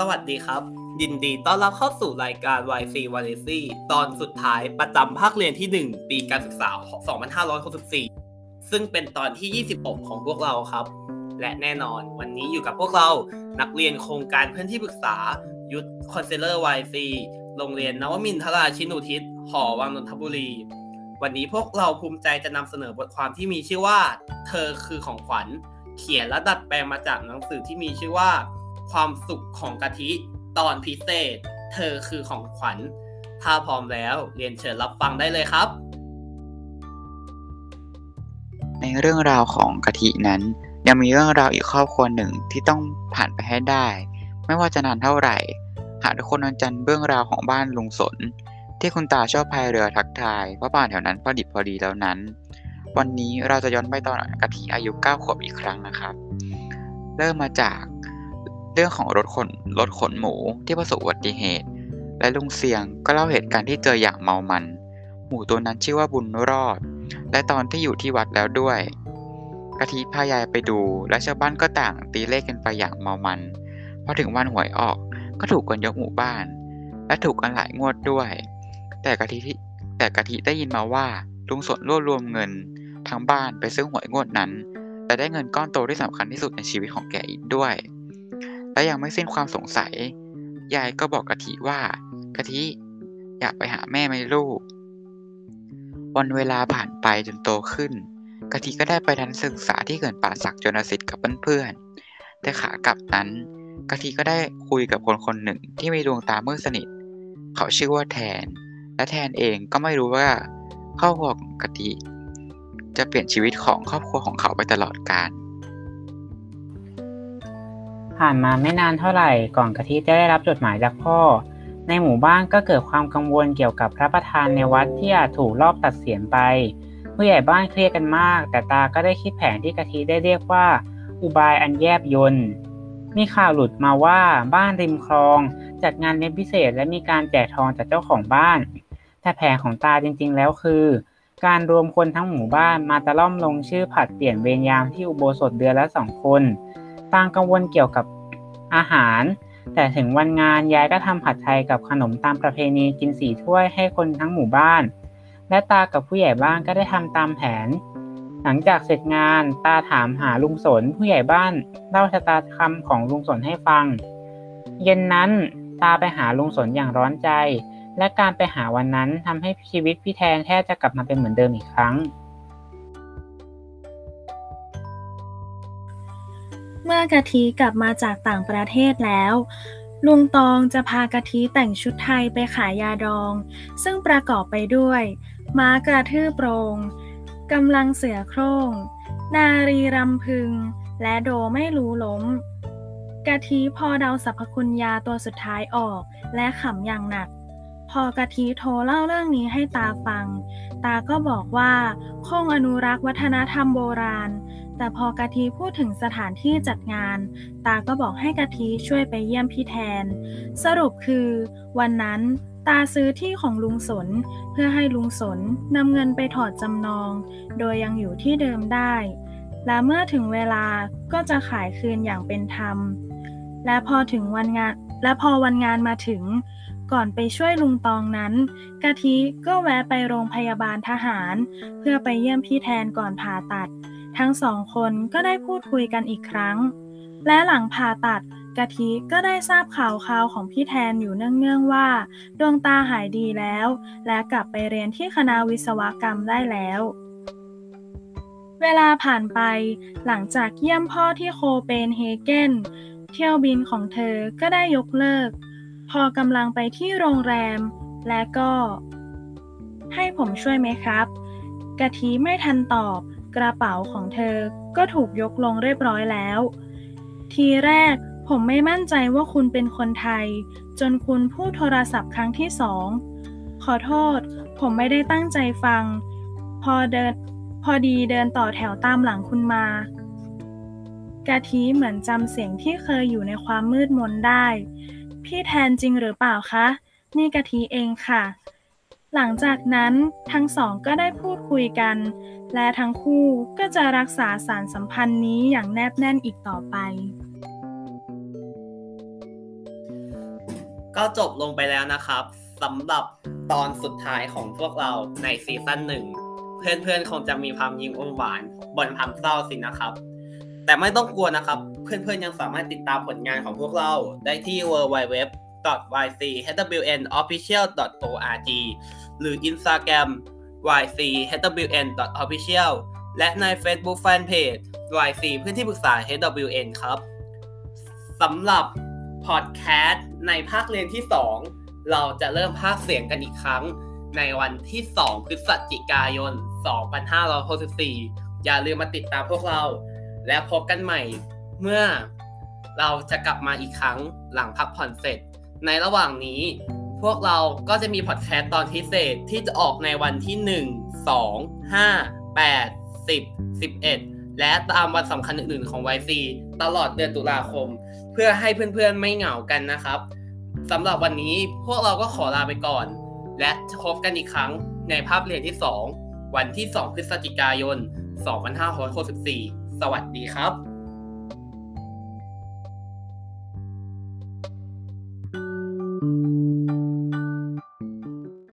สวัสดีครับ ยินดีต้อนรับเข้าสู่รายการ YC v a l e c y ตอนสุดท้ายประจำภาคเรียนที่ 1 ปีการศึกษา 2564 ซึ่งเป็นตอนที่ 26 ของพวกเราครับ และแน่นอนวันนี้อยู่กับพวกเรานักเรียนโครงการเพื่อนที่ปรึกษา ยุทธคอนเซลเลอร์ YC โรงเรียนนวมินทราชินุทิศหอวังนนทบุรี วันนี้พวกเราภูมิใจจะนำเสนอบทความที่มีชื่อว่า เธอคือของขวัญ เขียนและดัดแปลงมาจากหนังสือที่มีชื่อว่า ความสุขของกะทิตอนพิเศษ เธอคือของขวัญ ถ้าพร้อมแล้วเรียนเชิญรับฟังได้เลยครับ ในเรื่องราวของกะทินั้น ยังมีเรื่องราวอีกครอบครัวหนึ่งที่ต้องผ่านไปให้ได้ ไม่ว่าจะนานเท่าไหร่ หากทุกคนนอนจันเบื้องราวของบ้านลุงสน ที่คุณตาชอบพายเรือทักทายเพราะบ้านแถวนั้นพอดิบพอดีแล้วนั้น วันนี้เราจะย้อนไปตอนกะทิอายุ9ขวบอีกครั้งนะครับ เริ่มมาจาก เรื่องของรถขนรถขนหมูที่ประสบอุบัติเหตุ และลุงเสียงก็เล่าเหตุการณ์ที่เจออย่างเมามัน หมูตัวนั้นชื่อว่าบุญรอด และตอนที่อยู่ที่วัดแล้วด้วยกะทิพายายไปดู และชาวบ้านก็ต่างตีเลขกันไปอย่างเมามันพอถึงวันหวยออกก็ถูกกันยกหมู่บ้าน และถูกกันหลายงวดด้วย แต่กะทิแต่กะทิได้ยินมาว่าลุงสนรวบรวมเงินทั้งบ้านไปซื้อหวยงวดนั้นและได้เงินก้อนโตที่สำคัญที่สุดในชีวิตของแกอีกด้วย และยังไม่สิ้นความสงสัย ยายก็บอกกะทิว่ากะทิอยากไปหาแม่ไหมลูก วันเวลาผ่านไปจนโตขึ้นกะทิก็ได้ไปทันศึกษาที่เกินป่าศักจนสิทธิ์กับเพื่อนๆแต่ขากลับนั้นกะทิก็ได้คุยกับคนคนหนึ่งที่มีดวงตามืดสนิท เขาชื่อว่าแทน และแทนเองก็ไม่รู้ว่าครอบครัวของกะทิจะเปลี่ยนชีวิตของครอบครัวของเขาไปตลอดกาล ผ่านมาไม่นานเท่าไหร่ก่อนกะทิจะได้รับจดหมายจากพ่อ ในหมู่บ้านก็เกิดความกังวลเกี่ยวกับพระประธานในวัดที่อาจถูกลอบตัดเสียนไปผู้ใหญ่บ้านเครียดกันมาก แต่ตาก็ได้คิดแผนที่กะทิได้เรียกว่า อุบายอันแยบยนต์มีข่าวหลุดมาว่าบ้านริมคลอง จัดงานเลี้ยงพิเศษและมีการแจกทองจากเจ้าของบ้าน แต่แผนของตาจริงๆแล้วคือ การรวมคนทั้งหมู่บ้านมาตะล่อมลงชื่อผัดเปลี่ยนเวรยามที่อุโบสถเดือนละสองคน ตางกังวลเกี่ยวกับอาหาร แต่ถึงวันงานยายก็ทำผัดไทยกับขนมตามประเพณีกินสี่ถ้วยให้คนทั้งหมู่บ้าน และตากับผู้ใหญ่บ้านก็ได้ทำตามแผน หลังจากเสร็จงานตาถามหาลุงสนผู้ใหญ่บ้านเล่าชะตาคำของลุงสนให้ฟัง เย็นนั้นตาไปหาลุงสนอย่างร้อนใจ และการไปหาวันนั้นทำให้ชีวิตพี่แทนแทบจะกลับมาเป็นเหมือนเดิมอีกครั้ง เมื่อกะทิกลับมาจากต่างประเทศแล้ว ลุงตองจะพากะทิแต่งชุดไทยไปขายยาดอง ซึ่งประกอบไปด้วย ม้ากระทืบโปรง กำลังเสือโคร่ง นารีรำพึง และโดไม่รู้ล้ม กะทิพอเดาสรรพคุณยาตัวสุดท้ายออก และขำอย่างหนัก พอกะทิโทรเล่าเรื่องนี้ให้ตาฟัง ตาก็บอกว่าคงอนุรักษ์วัฒนธรรมโบราณ แต่พอกะทิพูดถึงสถานที่จัดงาน ตาก็บอกให้กะทิช่วยไปเยี่ยมพี่แทน สรุปคือ วันนั้นตาซื้อที่ของลุงสน เพื่อให้ลุงสนนำเงินไปถอดจำนอง โดยยังอยู่ที่เดิมได้ และเมื่อถึงเวลาก็จะขายคืนอย่างเป็นธรรม และพอถึงวันงาน และพอวันงานมาถึง ก่อนไปช่วยลุงตองนั้น กะทิก็แวะไปโรงพยาบาลทหาร เพื่อไปเยี่ยมพี่แทนก่อนผ่าตัด ทั้งสองคนก็ได้พูดคุยกันอีกครั้ง และหลังผ่าตัดกะทิก็ได้ทราบข่าวข่าวของพี่แทนอยู่เนื่องๆว่า ดวงตาหายดีแล้ว และกลับไปเรียนที่คณะวิศวกรรมได้แล้ว เวลาผ่านไป หลังจากเยี่ยมพ่อที่โคเปนเฮเกนเที่ยวบินของเธอก็ได้ยกเลิก พอกำลังไปที่โรงแรม และก็ ให้ผมช่วยไหมครับ กะทิไม่ทันตอบ กระเป๋าของเธอก็ถูกยกลงเรียบร้อยแล้ว ทีแรกผมไม่มั่นใจว่าคุณเป็นคนไทย จนคุณพูดโทรศัพท์ครั้งที่สอง ขอโทษ ผมไม่ได้ตั้งใจฟัง พอเดินพอดีเดินต่อแถวตามหลังคุณมากะทิเหมือนจำเสียงที่เคยอยู่ในความมืดมนได้ พี่แทนจริงหรือเปล่าคะ นี่กะทิเองค่ะ หลังจากนั้นทั้งสองก็ได้พูดคุยกัน และทั้งคู่ก็จะรักษาสารสัมพันธ์นี้อย่างแนบแน่นอีกต่อไป ก็จบลงไปแล้วนะครับสำหรับตอนสุดท้ายของพวกเราในซีซั่นหนึ่งเพื่อนๆคงจะมีความยิ้มอมหวานบนความเศร้าสินะครับ แต่ไม่ต้องกลัวนะครับ เพื่อนๆยังสามารถติดตามผลงานของพวกเราได้ที่ yc.hwn.official.org หรือ Instagram ychwn.official และใน Facebook Fanpage YC เพื่อนที่ปรึกษา HWN ครับสำหรับพอดแคสต์ในภาคเรียนที่ 2 เราจะเริ่มภาคเสียงกันอีกครั้ง ในวันที่ 2 พฤศจิกายน 2564 อย่าลืมมาติดตามพวกเรา และพบกันใหม่เมื่อเราจะกลับมาอีกครั้งหลังพักผ่อนเสร็จ ในระหว่างนี้ พวกเราก็จะมีพอดแคสต์ตอนพิเศษที่จะออกในวันที่ 1 2 5 8 10 11 และตามวันสำคัญอื่นๆของ YC ตลอดเดือนตุลาคม เพื่อให้เพื่อนๆไม่เหงากันนะครับสำหรับวันนี้พวกเราก็ขอลาไปก่อน และพบกันอีกครั้งในภาพเรียนที่ 2 วันที่ 2 พฤศจิกายน 2564 สวัสดีครับ